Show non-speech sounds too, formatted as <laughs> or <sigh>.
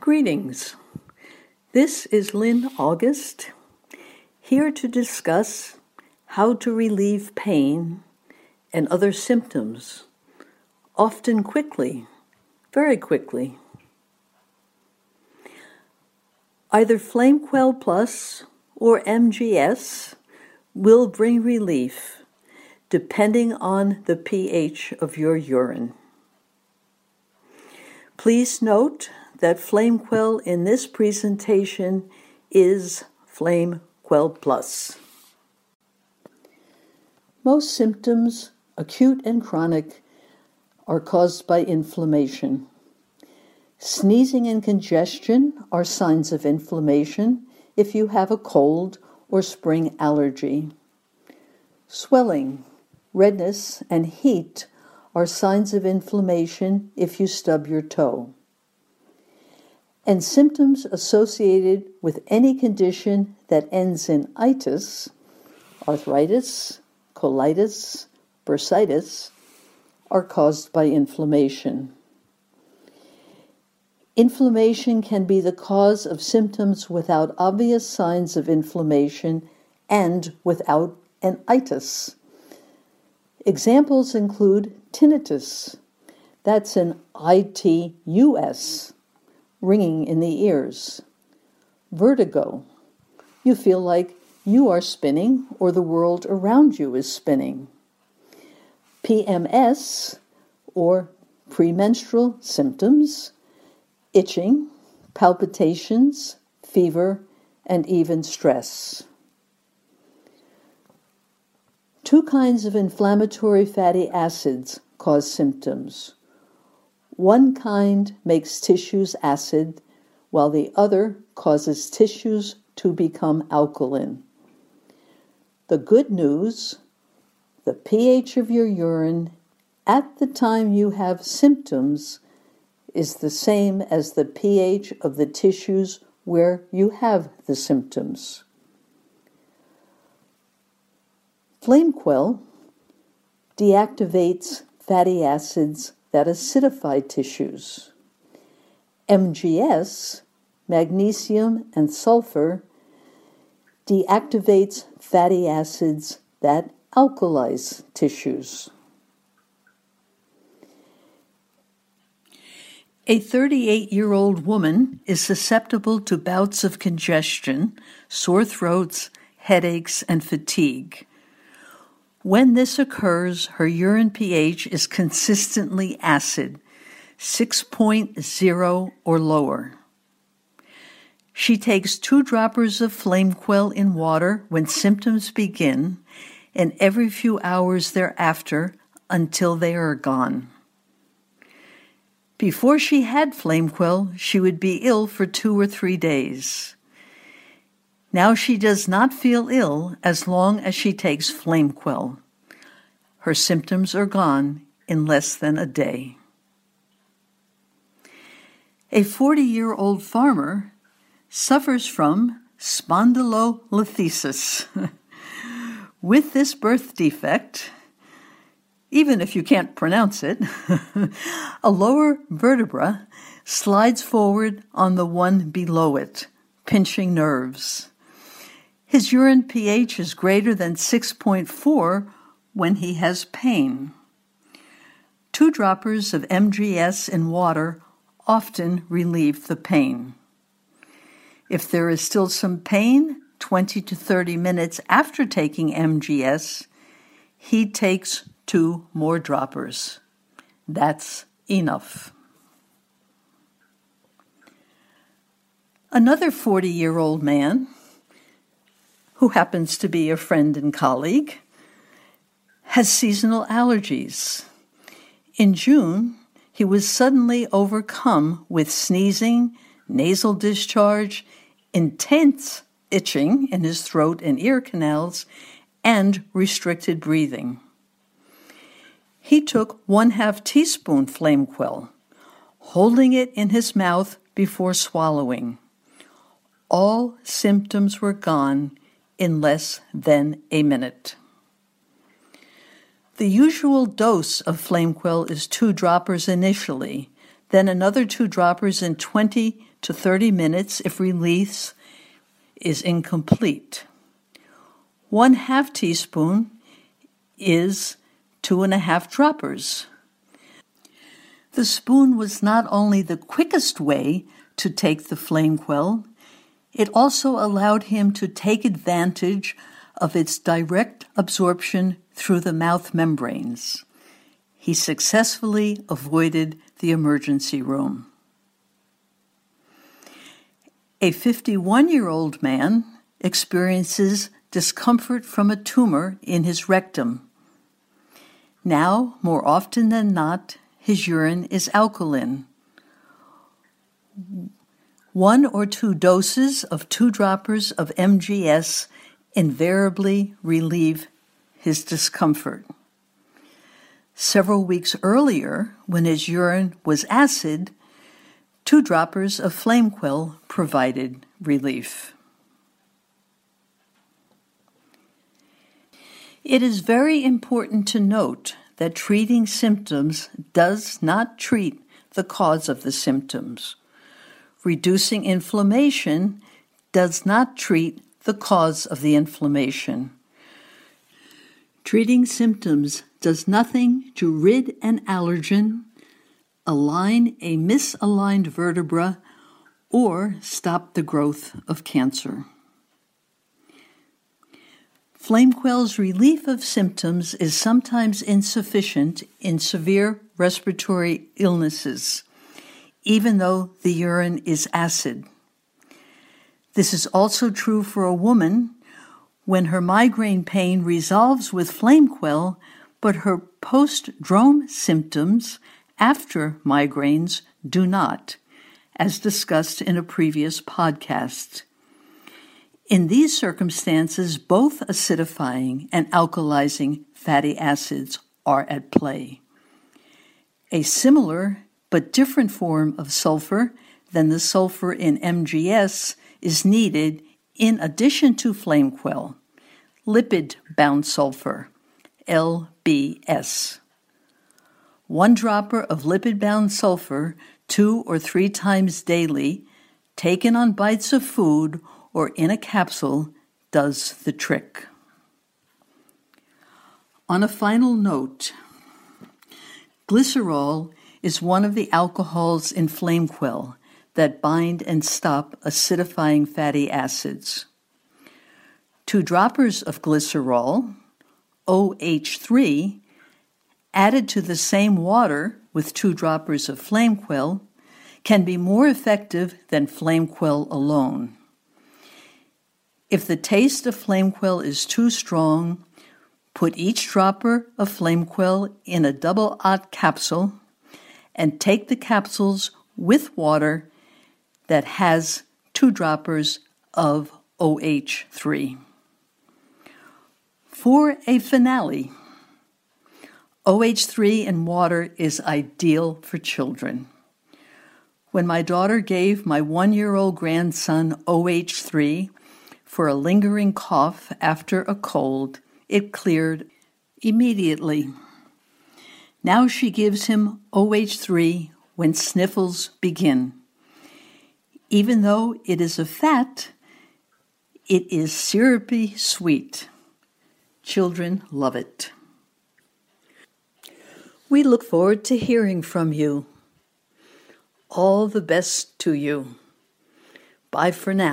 Greetings. This is Lynn August, here to discuss how to relieve pain and other symptoms, often quickly, very quickly. Either FlameQuell Plus or MGS will bring relief depending on the pH of your urine. Please note that FlameQuell in this presentation is Flame Quell Plus. Most symptoms, acute and chronic, are caused by inflammation. Sneezing and congestion are signs of inflammation if you have a cold or spring allergy. Swelling, redness, and heat are signs of inflammation if you stub your toe. And symptoms associated with any condition that ends in itis, arthritis, colitis, bursitis, are caused by inflammation. Inflammation can be the cause of symptoms without obvious signs of inflammation and without an itis. Examples include tinnitus, that's an ITUS, ringing in the ears. Vertigo, you feel like you are spinning or the world around you is spinning. PMS, or premenstrual symptoms, itching, palpitations, fever, and even stress. Two kinds of inflammatory fatty acids cause symptoms. One kind makes tissues acid, while the other causes tissues to become alkaline. The good news the pH of your urine at the time you have symptoms is the same as the pH of the tissues where you have the symptoms. FlameQuell deactivates fatty acids that acidify tissues. MGS, magnesium and sulfur, deactivates fatty acids that alkalize tissues. A 38 year old woman is susceptible to bouts of congestion, sore throats, headaches, and fatigue. When this occurs, her urine pH is consistently acid, 6.0 or lower. She takes two droppers of flame FlameQuell in water when symptoms begin and every few hours thereafter until they are gone. Before she had flame FlameQuell, she would be ill for two or three days. Now she does not feel ill as long as she takes FlameQuell. Her symptoms are gone in less than a day. A 40 year old farmer suffers from spondylolisthesis. <laughs> With this birth defect, even if you can't pronounce it, <laughs> a lower vertebra slides forward on the one below it, pinching nerves. His urine pH is greater than 6.4 when he has pain. Two droppers of MGS in water often relieve the pain. If there is still some pain 20 to 30 minutes after taking MGS, he takes two more droppers. That's enough. Another 40 year old man who happens to be a friend and colleague, has seasonal allergies. In June, he was suddenly overcome with sneezing, nasal discharge, intense itching in his throat and ear canals, and restricted breathing. He took one half teaspoon FlameQuell, holding it in his mouth before swallowing. All symptoms were gone in less than a minute. The usual dose of FlameQuell is two droppers initially, then another two droppers in 20 to 30 minutes if release is incomplete. One half teaspoon is two and a half droppers. The spoon was not only the quickest way to take the FlameQuell, it also allowed him to take advantage of its direct absorption through the mouth membranes. He successfully avoided the emergency room. A 51 year old man experiences discomfort from a tumor in his rectum. Now, more often than not, his urine is alkaline. One or two doses of two droppers of MGS invariably relieve his discomfort. Several weeks earlier, when his urine was acid, two droppers of FlameQuell provided relief. It is very important to note that treating symptoms does not treat the cause of the symptoms. Reducing inflammation does not treat the cause of the inflammation. Treating symptoms does nothing to rid an allergen, align a misaligned vertebra, or stop the growth of cancer. FlameQuell's relief of symptoms is sometimes insufficient in severe respiratory illnesses, even though the urine is acid. This is also true for a woman when her migraine pain resolves with FlameQuell, but her post-drome symptoms after migraines do not, as discussed in a previous podcast. In these circumstances, both acidifying and alkalizing fatty acids are at play. A similar but different form of sulfur than the sulfur in MGS is needed in addition to FlameQuell, lipid bound sulfur, LBS. One dropper of lipid bound sulfur two or three times daily, taken on bites of food or in a capsule does the trick. On a final note, glycerol is one of the alcohols in FlameQuell that bind and stop acidifying fatty acids. Two droppers of glycerol, OH3, added to the same water with two droppers of FlameQuell, can be more effective than FlameQuell alone. If the taste of FlameQuell is too strong, put each dropper of FlameQuell in a double aught capsule and take the capsules with water that has two droppers of OH3. For a finale, OH3 in water is ideal for children. When my daughter gave my one year old grandson OH3, for a lingering cough after a cold, it cleared immediately. Now she gives him OH3 when sniffles begin. Even though it is a fat, it is syrupy sweet. Children love it. We look forward to hearing from you. All the best to you. Bye for now.